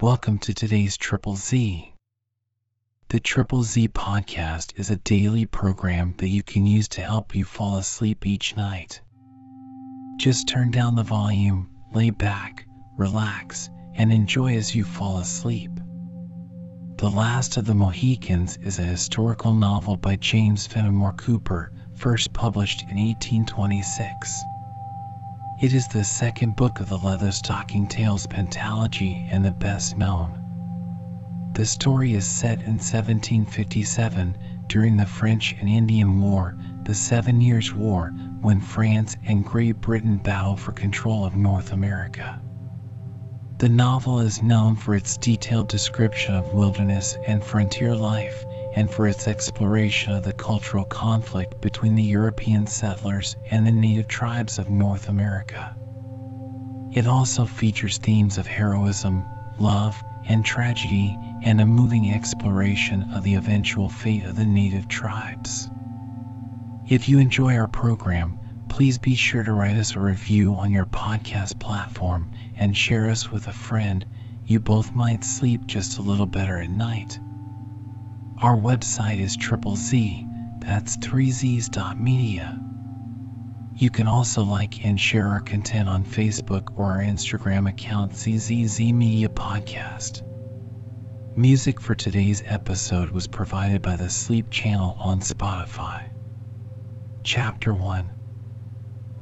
Welcome to today's Triple Z. The Triple Z podcast is a daily program that you can use to help you fall asleep each night. Just turn down the volume, lay back, relax, and enjoy as you fall asleep. The Last of the Mohicans is a historical novel by James Fenimore Cooper, first published in 1826. It is the second book of the Leatherstocking Tales pentalogy and the best known. The story is set in 1757 during the French and Indian War, the Seven Years' War, when France and Great Britain battle for control of North America. The novel is known for its detailed description of wilderness and frontier life and for its exploration of the cultural conflict between the European settlers and the native tribes of North America. It also features themes of heroism, love, and tragedy, and a moving exploration of the eventual fate of the native tribes. If you enjoy our program, please be sure to write us a review on your podcast platform and share us with a friend. You both might sleep just a little better at night. Our website is triple Z, that's 3z's.media. You can also like and share our content on Facebook or our Instagram account ZZZ Media Podcast. Music for today's episode was provided by the Sleep Channel on Spotify. Chapter 1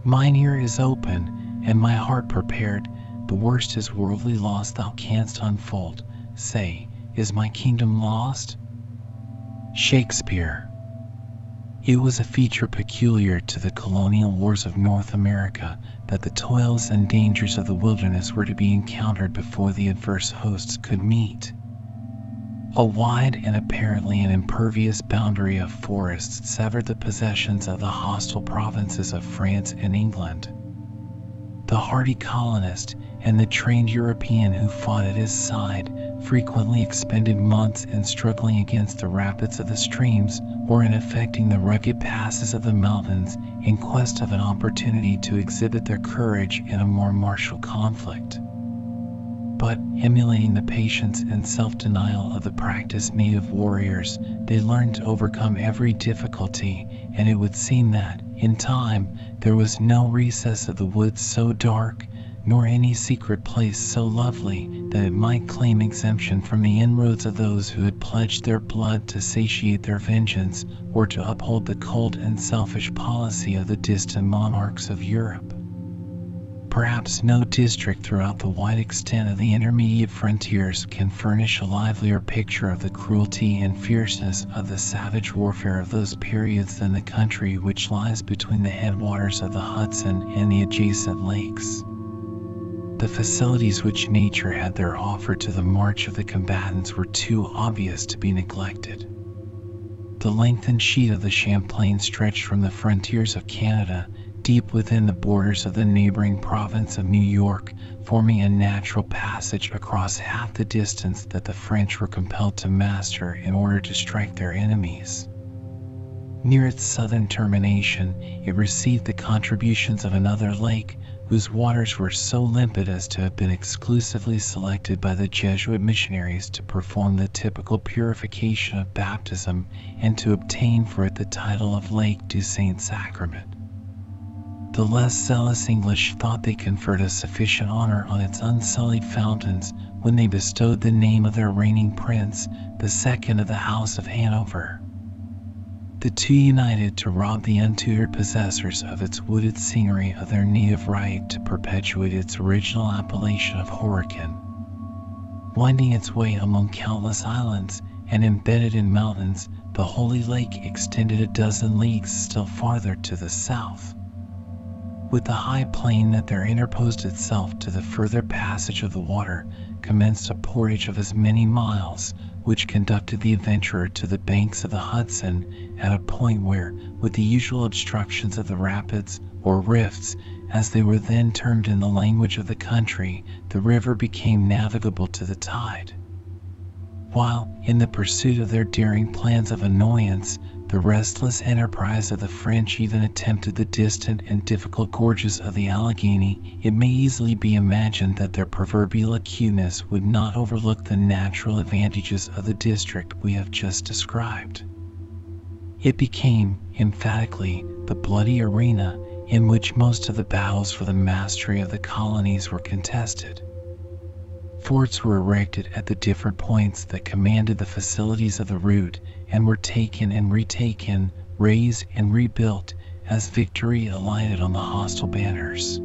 Mine ear is open, and my heart prepared. The worst is worldly loss thou canst unfold. Say, is my kingdom lost? Shakespeare. It was a feature peculiar to the colonial wars of North America that the toils and dangers of the wilderness were to be encountered before the adverse hosts could meet. A wide and apparently an impervious boundary of forests severed the possessions of the hostile provinces of France and England. The hardy colonist and the trained European who fought at his side frequently expended months in struggling against the rapids of the streams or in effecting the rugged passes of the mountains in quest of an opportunity to exhibit their courage in a more martial conflict. But, emulating the patience and self denial of the practiced native warriors, they learned to overcome every difficulty, and it would seem that, in time, there was no recess of the woods so dark nor any secret place so lovely that it might claim exemption from the inroads of those who had pledged their blood to satiate their vengeance or to uphold the cold and selfish policy of the distant monarchs of Europe. Perhaps no district throughout the wide extent of the intermediate frontiers can furnish a livelier picture of the cruelty and fierceness of the savage warfare of those periods than the country which lies between the headwaters of the Hudson and the adjacent lakes. The facilities which nature had there offered to the march of the combatants were too obvious to be neglected. The lengthened sheet of the Champlain stretched from the frontiers of Canada deep within the borders of the neighboring province of New York, forming a natural passage across half the distance that the French were compelled to master in order to strike their enemies. Near its southern termination, it received the contributions of another lake whose waters were so limpid as to have been exclusively selected by the Jesuit missionaries to perform the typical purification of baptism and to obtain for it the title of Lake du Saint Sacrament. The less zealous English thought they conferred a sufficient honor on its unsullied fountains when they bestowed the name of their reigning prince, the second of the House of Hanover. The two united to rob the untutored possessors of its wooded scenery of their native right to perpetuate its original appellation of Horican. Winding its way among countless islands and embedded in mountains, the Holy Lake extended a dozen leagues still farther to the south. With the high plain that there interposed itself to the further passage of the water, commenced a portage of as many miles, which conducted the adventurer to the banks of the Hudson at a point where, with the usual obstructions of the rapids, or rifts, as they were then termed in the language of the country, the river became navigable to the tide. While, in the pursuit of their daring plans of annoyance, the restless enterprise of the French even attempted the distant and difficult gorges of the Allegheny, it may easily be imagined that their proverbial acuteness would not overlook the natural advantages of the district we have just described. It became, emphatically, the bloody arena in which most of the battles for the mastery of the colonies were contested. Forts were erected at the different points that commanded the facilities of the route and were taken and retaken, razed and rebuilt as victory alighted on the hostile banners.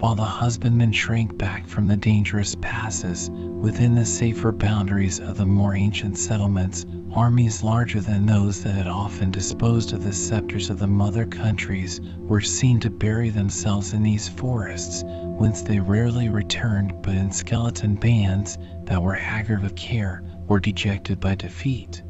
While the husbandmen shrank back from the dangerous passes within the safer boundaries of the more ancient settlements, armies larger than those that had often disposed of the scepters of the mother countries were seen to bury themselves in these forests, whence they rarely returned but in skeleton bands that were haggard with care or dejected by defeat.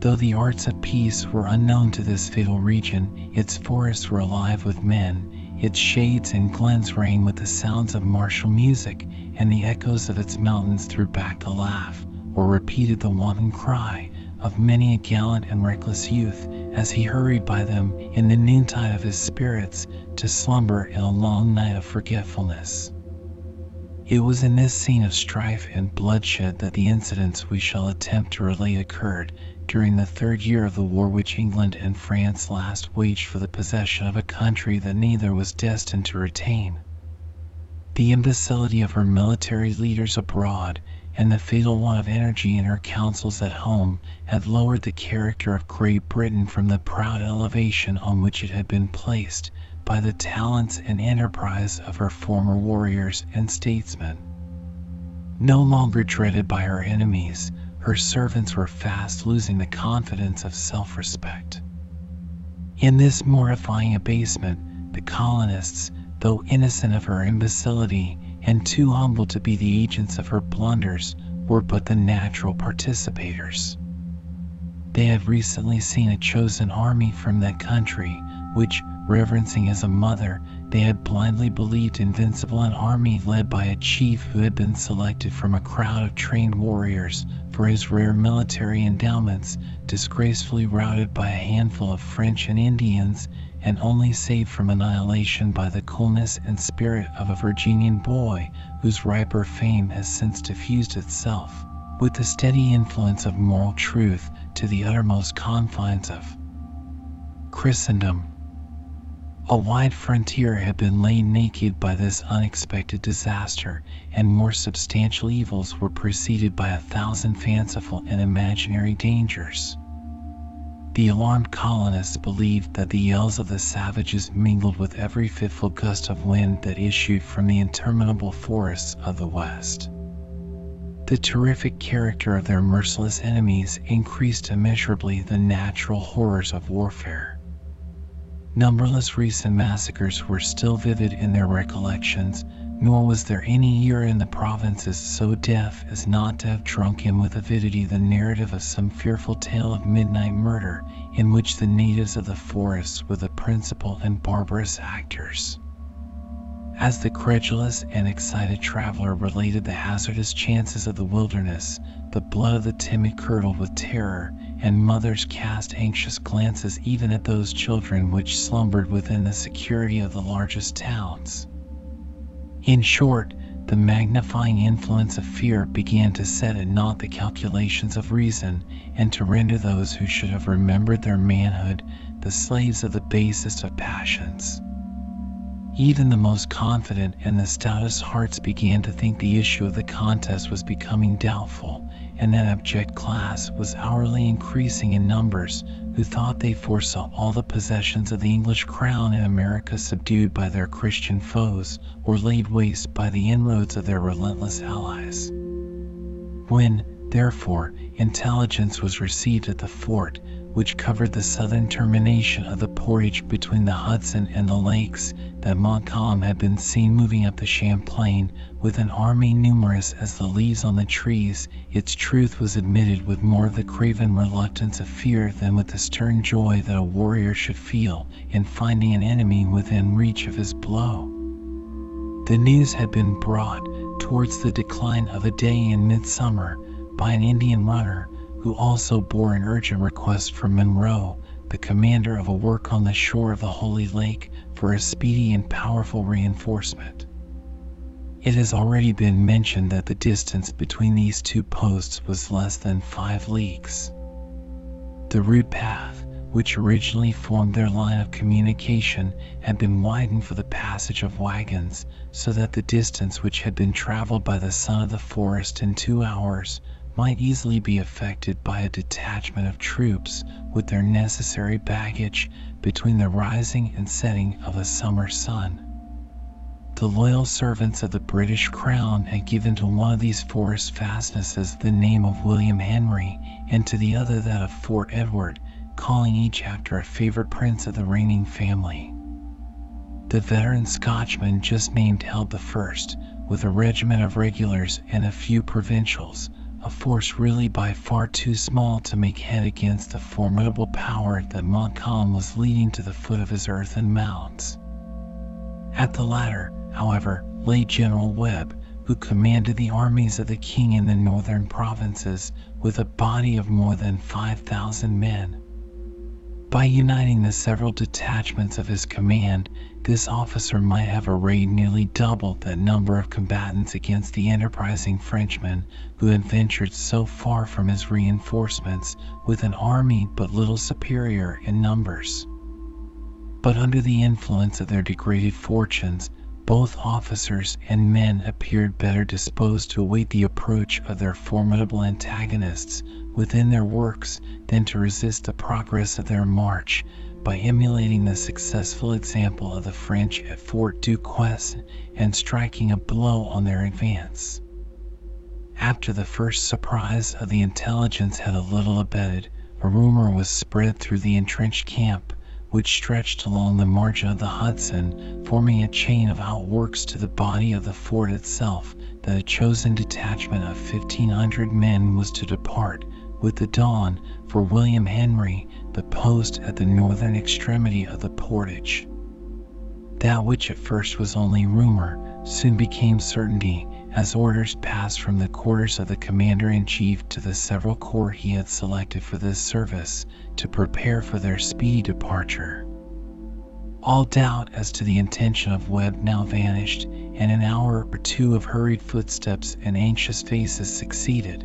Though the arts of peace were unknown to this fatal region, its forests were alive with men, its shades and glens rang with the sounds of martial music, and the echoes of its mountains threw back the laugh, or repeated the wanton cry, of many a gallant and reckless youth as he hurried by them in the noontide of his spirits to slumber in a long night of forgetfulness. It was in this scene of strife and bloodshed that the incidents we shall attempt to relate occurred, during the third year of the war which England and France last waged for the possession of a country that neither was destined to retain. The imbecility of her military leaders abroad, and the fatal want of energy in her councils at home, had lowered the character of Great Britain from the proud elevation on which it had been placed by the talents and enterprise of her former warriors and statesmen. No longer dreaded by her enemies, her servants were fast losing the confidence of self respect. In this mortifying abasement, the colonists, though innocent of her imbecility and too humble to be the agents of her blunders, were but the natural participators. They had recently seen a chosen army from that country, which, reverencing as a mother, they had blindly believed invincible an army led by a chief who had been selected from a crowd of trained warriors for his rare military endowments, disgracefully routed by a handful of French and Indians, and only saved from annihilation by the coolness and spirit of a Virginian boy whose riper fame has since diffused itself, with the steady influence of moral truth, to the uttermost confines of Christendom. A wide frontier had been laid naked by this unexpected disaster, and more substantial evils were preceded by a thousand fanciful and imaginary dangers. The alarmed colonists believed that the yells of the savages mingled with every fitful gust of wind that issued from the interminable forests of the West. The terrific character of their merciless enemies increased immeasurably the natural horrors of warfare. Numberless recent massacres were still vivid in their recollections, nor was there any ear in the provinces so deaf as not to have drunk in with avidity the narrative of some fearful tale of midnight murder in which the natives of the forests were the principal and barbarous actors. As the credulous and excited traveler related the hazardous chances of the wilderness, the blood of the timid curdled with terror, and mothers cast anxious glances even at those children which slumbered within the security of the largest towns. In short, the magnifying influence of fear began to set at naught the calculations of reason, and to render those who should have remembered their manhood the slaves of the basest of passions. Even the most confident and the stoutest hearts began to think the issue of the contest was becoming doubtful, and that abject class was hourly increasing in numbers who thought they foresaw all the possessions of the English crown in America subdued by their Christian foes or laid waste by the inroads of their relentless allies. When, therefore, intelligence was received at the fort, which covered the southern termination of the portage between the Hudson and the lakes, that Montcalm had been seen moving up the Champlain with an army numerous as the leaves on the trees, its truth was admitted with more of the craven reluctance of fear than with the stern joy that a warrior should feel in finding an enemy within reach of his blow. The news had been brought towards the decline of a day in midsummer by an Indian runner who also bore an urgent request from Munro, the commander of a work on the shore of the Holy Lake, for a speedy and powerful reinforcement. It has already been mentioned that the distance between these two posts was less than five leagues. The route path, which originally formed their line of communication, had been widened for the passage of wagons, so that the distance which had been traveled by the son of the forest in two hours might easily be affected by a detachment of troops with their necessary baggage between the rising and setting of the summer sun. The loyal servants of the British Crown had given to one of these forest fastnesses the name of William Henry, and to the other that of Fort Edward, calling each after a favorite prince of the reigning family. The veteran Scotchman just named held the first, with a regiment of regulars and a few provincials, a force really by far too small to make head against the formidable power that Montcalm was leading to the foot of his earthen mounds. At the latter, however, lay General Webb, who commanded the armies of the king in the northern provinces with a body of more than 5,000 men. By uniting the several detachments of his command, this officer might have arrayed nearly double that number of combatants against the enterprising Frenchmen who had ventured so far from his reinforcements with an army but little superior in numbers. But under the influence of their degraded fortunes, both officers and men appeared better disposed to await the approach of their formidable antagonists within their works than to resist the progress of their march by emulating the successful example of the French at Fort Duquesne and striking a blow on their advance. After the first surprise of the intelligence had a little abated, a rumor was spread through the entrenched camp which stretched along the margin of the Hudson, forming a chain of outworks to the body of the fort itself, that a chosen detachment of 1,500 men was to depart with the dawn for William Henry, the post at the northern extremity of the portage. That which at first was only rumor soon became certainty as orders passed from the quarters of the commander in chief to the several corps he had selected for this service to prepare for their speedy departure. All doubt as to the intention of Webb now vanished, and an hour or two of hurried footsteps and anxious faces succeeded.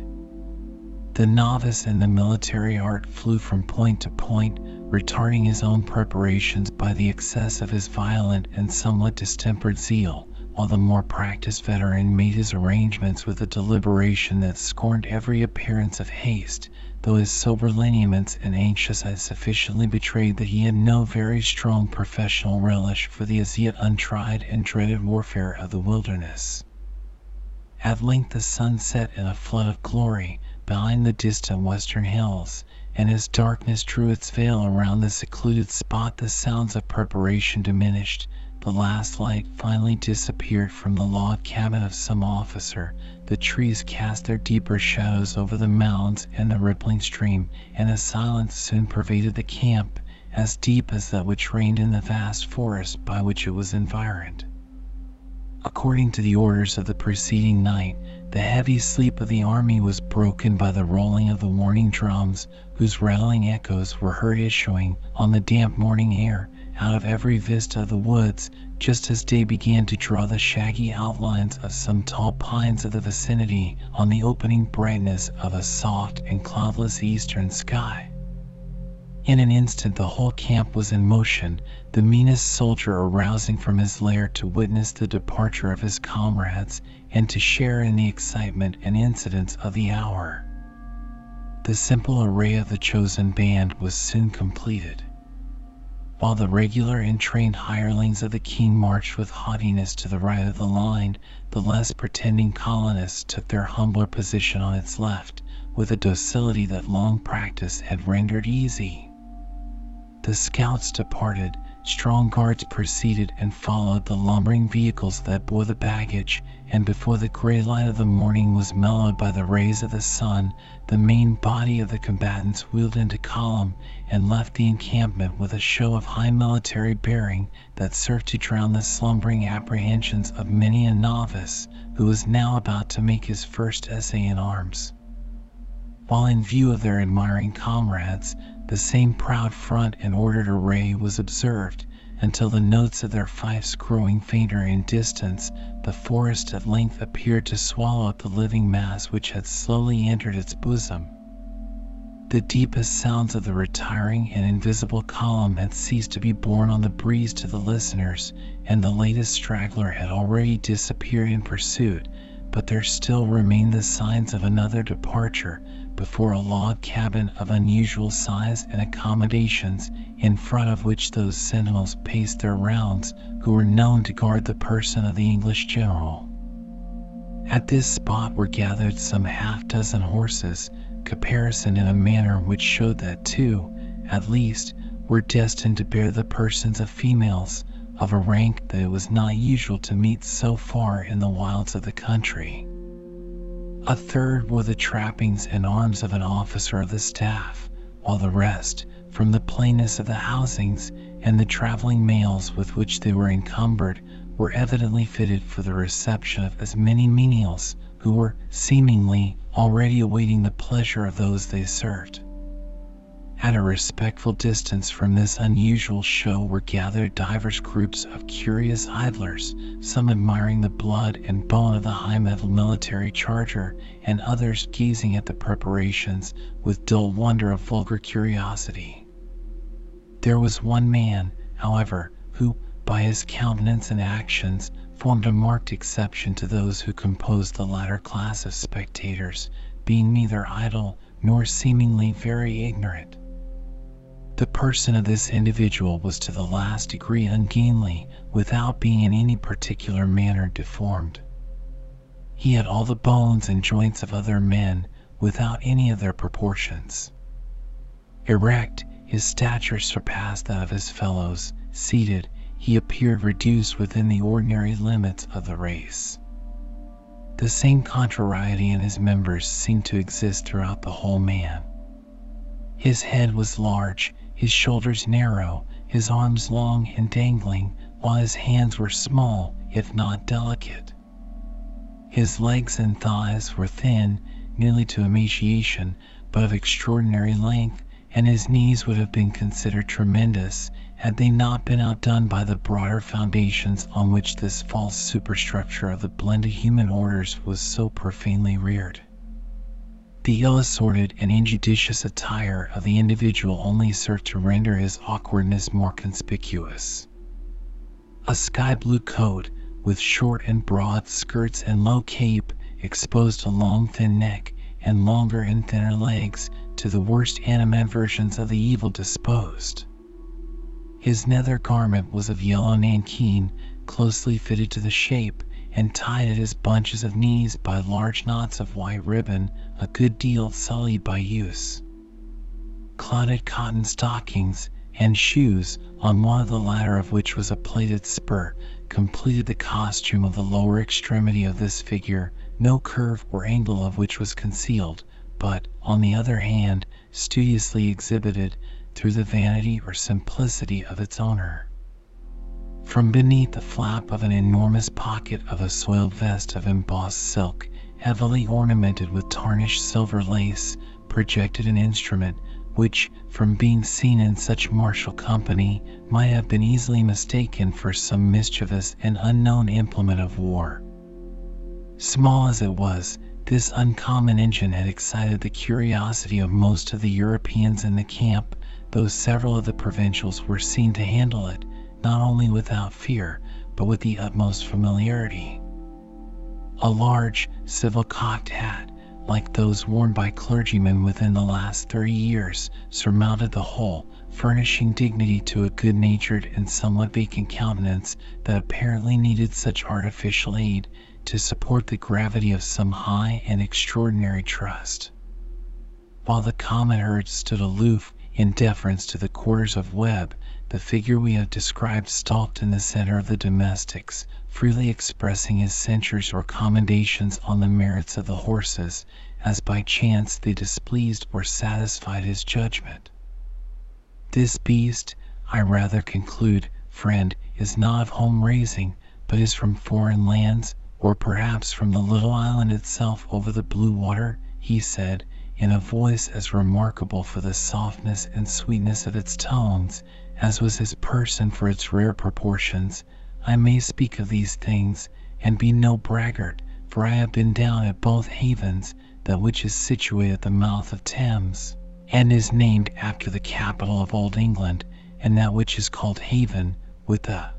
The novice in the military art flew from point to point, retarding his own preparations by the excess of his violent and somewhat distempered zeal while the more practiced veteran made his arrangements with a deliberation that scorned every appearance of haste, though his sober lineaments and anxious eyes sufficiently betrayed that he had no very strong professional relish for the as yet untried and dreaded warfare of the wilderness. At length the sun set in a flood of glory behind the distant western hills, and as darkness drew its veil around the secluded spot the sounds of preparation diminished the last light finally disappeared from the log cabin of some officer. The trees cast their deeper shadows over the mounds and the rippling stream, and a silence soon pervaded the camp, as deep as that which reigned in the vast forest by which it was environed. According to the orders of the preceding night, the heavy sleep of the army was broken by the rolling of the warning drums, whose rattling echoes were heard issuing on the damp morning air out of every vista of the woods just as day began to draw the shaggy outlines of some tall pines of the vicinity on the opening brightness of a soft and cloudless eastern sky. In an instant the whole camp was in motion, the meanest soldier arousing from his lair to witness the departure of his comrades and to share in the excitement and incidents of the hour. The simple array of the chosen band was soon completed. While the regular and trained hirelings of the king marched with haughtiness to the right of the line, the less pretending colonists took their humbler position on its left, with a docility that long practice had rendered easy. The scouts departed, strong guards preceded and followed the lumbering vehicles that bore the baggage, and before the gray light of the morning was mellowed by the rays of the sun, the main body of the combatants wheeled into column and left the encampment with a show of high military bearing that served to drown the slumbering apprehensions of many a novice who was now about to make his first essay in arms. While in view of their admiring comrades, the same proud front and ordered array was observed, until the notes of their fifes growing fainter in distance, the forest at length appeared to swallow up the living mass which had slowly entered its bosom. The deepest sounds of the retiring and invisible column had ceased to be borne on the breeze to the listeners, and the latest straggler had already disappeared in pursuit, but there still remained the signs of another departure, before a log cabin of unusual size and accommodations, in front of which those sentinels paced their rounds who were known to guard the person of the English general. At this spot were gathered some half dozen horses, caparisoned in a manner which showed that two, at least, were destined to bear the persons of females of a rank that it was not usual to meet so far in the wilds of the country. A third wore the trappings and arms of an officer of the staff, while the rest, from the plainness of the housings and the traveling mails with which they were encumbered, were evidently fitted for the reception of as many menials who were, seemingly, already awaiting the pleasure of those they served. At a respectful distance from this unusual show were gathered divers groups of curious idlers, some admiring the blood and bone of the high mettled military charger, and others gazing at the preparations with dull wonder of vulgar curiosity. There was one man, however, who, by his countenance and actions, formed a marked exception to those who composed the latter class of spectators, being neither idle nor seemingly very ignorant. The person of this individual was to the last degree ungainly, without being in any particular manner deformed. He had all the bones and joints of other men, without any of their proportions. Erect, his stature surpassed that of his fellows. Seated, he appeared reduced within the ordinary limits of the race. The same contrariety in his members seemed to exist throughout the whole man. His head was large, his shoulders narrow, his arms long and dangling, while his hands were small, if not delicate. His legs and thighs were thin, nearly to emaciation, but of extraordinary length, and his knees would have been considered tremendous had they not been outdone by the broader foundations on which this false superstructure of the blended human orders was so profanely reared. The ill assorted and injudicious attire of the individual only served to render his awkwardness more conspicuous. A sky blue coat, with short and broad skirts and low cape, exposed a long thin neck and longer and thinner legs to the worst animadversions of the evil disposed. His nether garment was of yellow nankeen, closely fitted to the shape, and tied at his bunches of knees by large knots of white ribbon a good deal sullied by use. Clotted cotton stockings and shoes, on one of the latter of which was a plated spur, completed the costume of the lower extremity of this figure, no curve or angle of which was concealed, but, on the other hand, studiously exhibited through the vanity or simplicity of its owner. From beneath the flap of an enormous pocket of a soiled vest of embossed silk, heavily ornamented with tarnished silver lace, projected an instrument which, from being seen in such martial company, might have been easily mistaken for some mischievous and unknown implement of war. Small as it was, this uncommon engine had excited the curiosity of most of the Europeans in the camp, though several of the provincials were seen to handle it not only without fear, but with the utmost familiarity. A large, civil cocked hat, like those worn by clergymen within the last thirty years, surmounted the whole, furnishing dignity to a good natured and somewhat vacant countenance that apparently needed such artificial aid to support the gravity of some high and extraordinary trust. While the common herd stood aloof in deference to the quarters of Webb, the figure we have described stalked in the center of the domestics, freely expressing his censures or commendations on the merits of the horses, as by chance they displeased or satisfied his judgment. This beast, I rather conclude, friend, is not of home raising, but is from foreign lands, or perhaps from the little island itself over the blue water, he said, in a voice as remarkable for the softness and sweetness of its tones as was his person for its rare proportions, I may speak of these things, and be no braggart, for I have been down at both havens, that which is situated at the mouth of Thames, and is named after the capital of Old England, and that which is called Haven, with the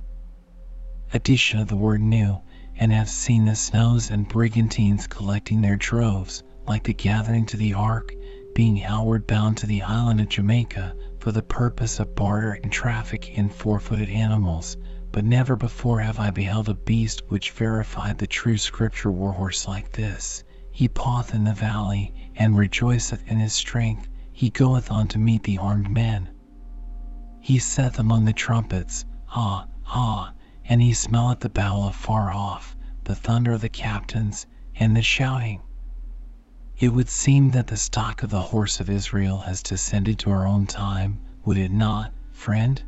addition of the word new, and have seen the snows and brigantines collecting their droves, like the gathering to the ark, being outward bound to the island of Jamaica for the purpose of barter and traffic in four-footed animals, but never before have I beheld a beast which verified the true scripture warhorse like this. He paweth in the valley, and rejoiceth in his strength. He goeth on to meet the armed men. He saith among the trumpets, Ha, ha, and he smelleth the battle afar off, the thunder of the captains, and the shouting. It would seem that the stock of the horse of Israel has descended to our own time, would it not, friend?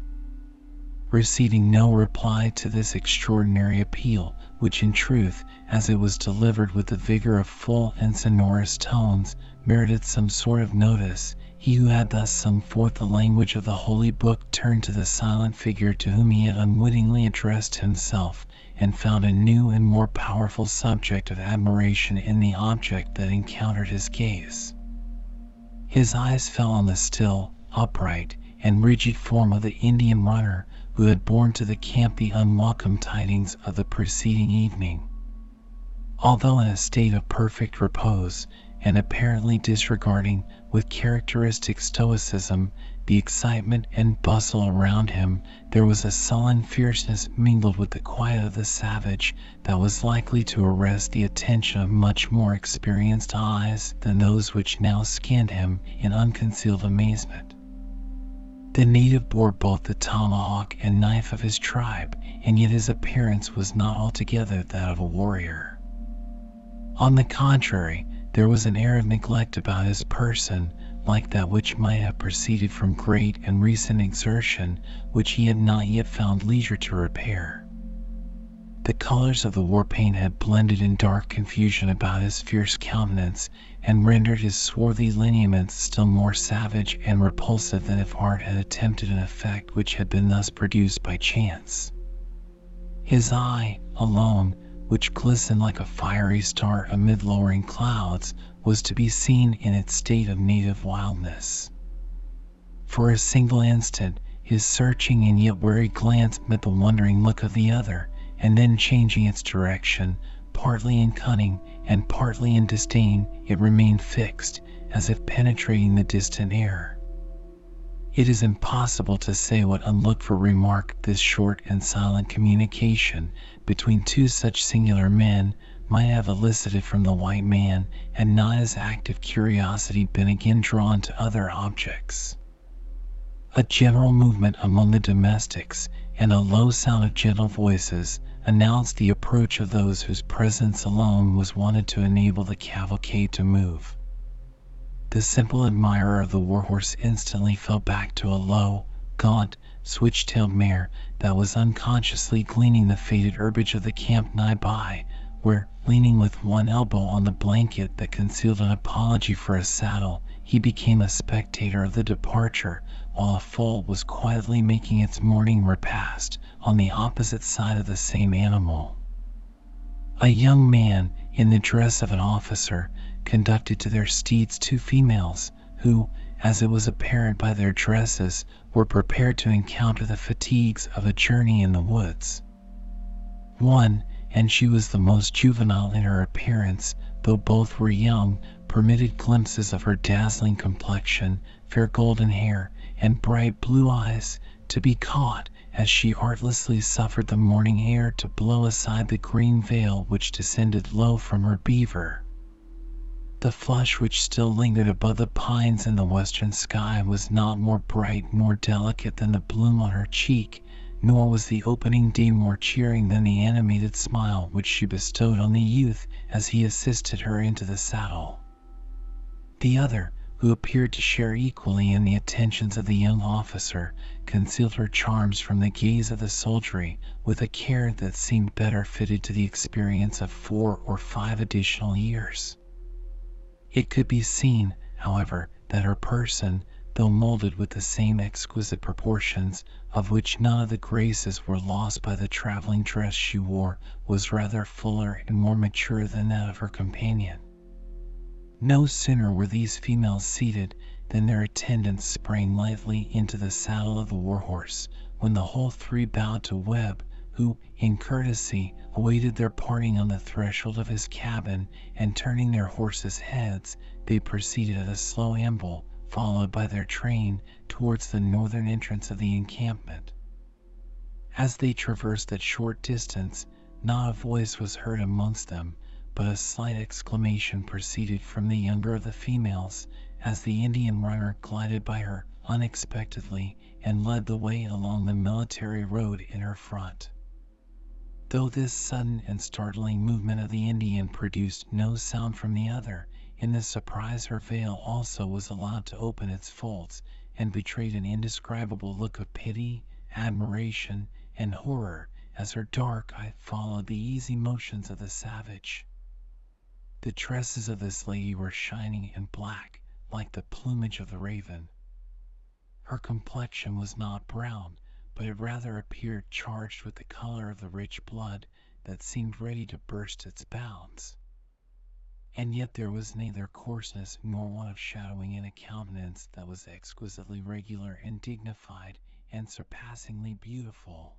Receiving no reply to this extraordinary appeal, which in truth, as it was delivered with the vigor of full and sonorous tones, merited some sort of notice, he who had thus sung forth the language of the holy book turned to the silent figure to whom he had unwittingly addressed himself, and found a new and more powerful subject of admiration in the object that encountered his gaze. His eyes fell on the still, upright, and rigid form of the Indian runner who had borne to the camp the unwelcome tidings of the preceding evening. Although in a state of perfect repose, and apparently disregarding, with characteristic stoicism, the excitement and bustle around him, there was a sullen fierceness mingled with the quiet of the savage that was likely to arrest the attention of much more experienced eyes than those which now scanned him in unconcealed amazement. The native bore both the tomahawk and knife of his tribe, and yet his appearance was not altogether that of a warrior. On the contrary, there was an air of neglect about his person like that which might have proceeded from great and recent exertion which he had not yet found leisure to repair. The colors of the war paint had blended in dark confusion about his fierce countenance, and rendered his swarthy lineaments still more savage and repulsive than if art had attempted an effect which had been thus produced by chance. His eye, alone, which glistened like a fiery star amid lowering clouds, was to be seen in its state of native wildness. For a single instant his searching and yet wary glance met the wondering look of the other, and then changing its direction, partly in cunning and partly in disdain, it remained fixed, as if penetrating the distant air. It is impossible to say what unlooked for remark this short and silent communication between two such singular men might have elicited from the white man had not his active curiosity been again drawn to other objects. A general movement among the domestics, and a low sound of gentle voices, announced the approach of those whose presence alone was wanted to enable the cavalcade to move. The simple admirer of the warhorse instantly fell back to a low, gaunt, switch-tailed mare that was unconsciously gleaning the faded herbage of the camp nigh by, where, leaning with one elbow on the blanket that concealed an apology for a saddle, he became a spectator of the departure, while a foal was quietly making its morning repast on the opposite side of the same animal. A young man, in the dress of an officer, conducted to their steeds two females, who, as it was apparent by their dresses, were prepared to encounter the fatigues of a journey in the woods. One, and she was the most juvenile in her appearance, though both were young, permitted glimpses of her dazzling complexion, fair golden hair, and bright blue eyes, to be caught as she artlessly suffered the morning air to blow aside the green veil which descended low from her beaver. The flush which still lingered above the pines in the western sky was not more bright nor delicate than the bloom on her cheek, nor was the opening day more cheering than the animated smile which she bestowed on the youth as he assisted her into the saddle. The other, who appeared to share equally in the attentions of the young officer, concealed her charms from the gaze of the soldiery with a care that seemed better fitted to the experience of four or five additional years. It could be seen, however, that her person, though molded with the same exquisite proportions, of which none of the graces were lost by the traveling dress she wore, was rather fuller and more mature than that of her companion. No sooner were these females seated than their attendants sprang lightly into the saddle of the war horse, when the whole three bowed to Webb, who, in courtesy, awaited their parting on the threshold of his cabin, and turning their horses' heads, they proceeded at a slow amble, followed by their train, towards the northern entrance of the encampment. As they traversed that short distance, not a voice was heard amongst them, but a slight exclamation proceeded from the younger of the females, as the Indian runner glided by her unexpectedly and led the way along the military road in her front. Though this sudden and startling movement of the Indian produced no sound from the other, in this surprise her veil also was allowed to open its folds, and betrayed an indescribable look of pity, admiration, and horror, as her dark eye followed the easy motions of the savage. The tresses of this lady were shining and black, like the plumage of the raven. Her complexion was not brown, but it rather appeared charged with the color of the rich blood that seemed ready to burst its bounds. And yet there was neither coarseness nor want of shadowing in a countenance that was exquisitely regular and dignified and surpassingly beautiful.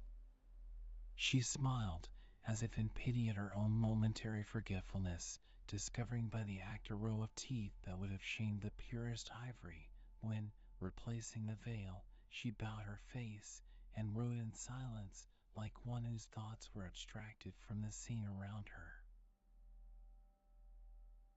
She smiled, as if in pity at her own momentary forgetfulness, discovering by the act a row of teeth that would have shamed the purest ivory, when, replacing the veil, she bowed her face, and rode in silence like one whose thoughts were abstracted from the scene around her.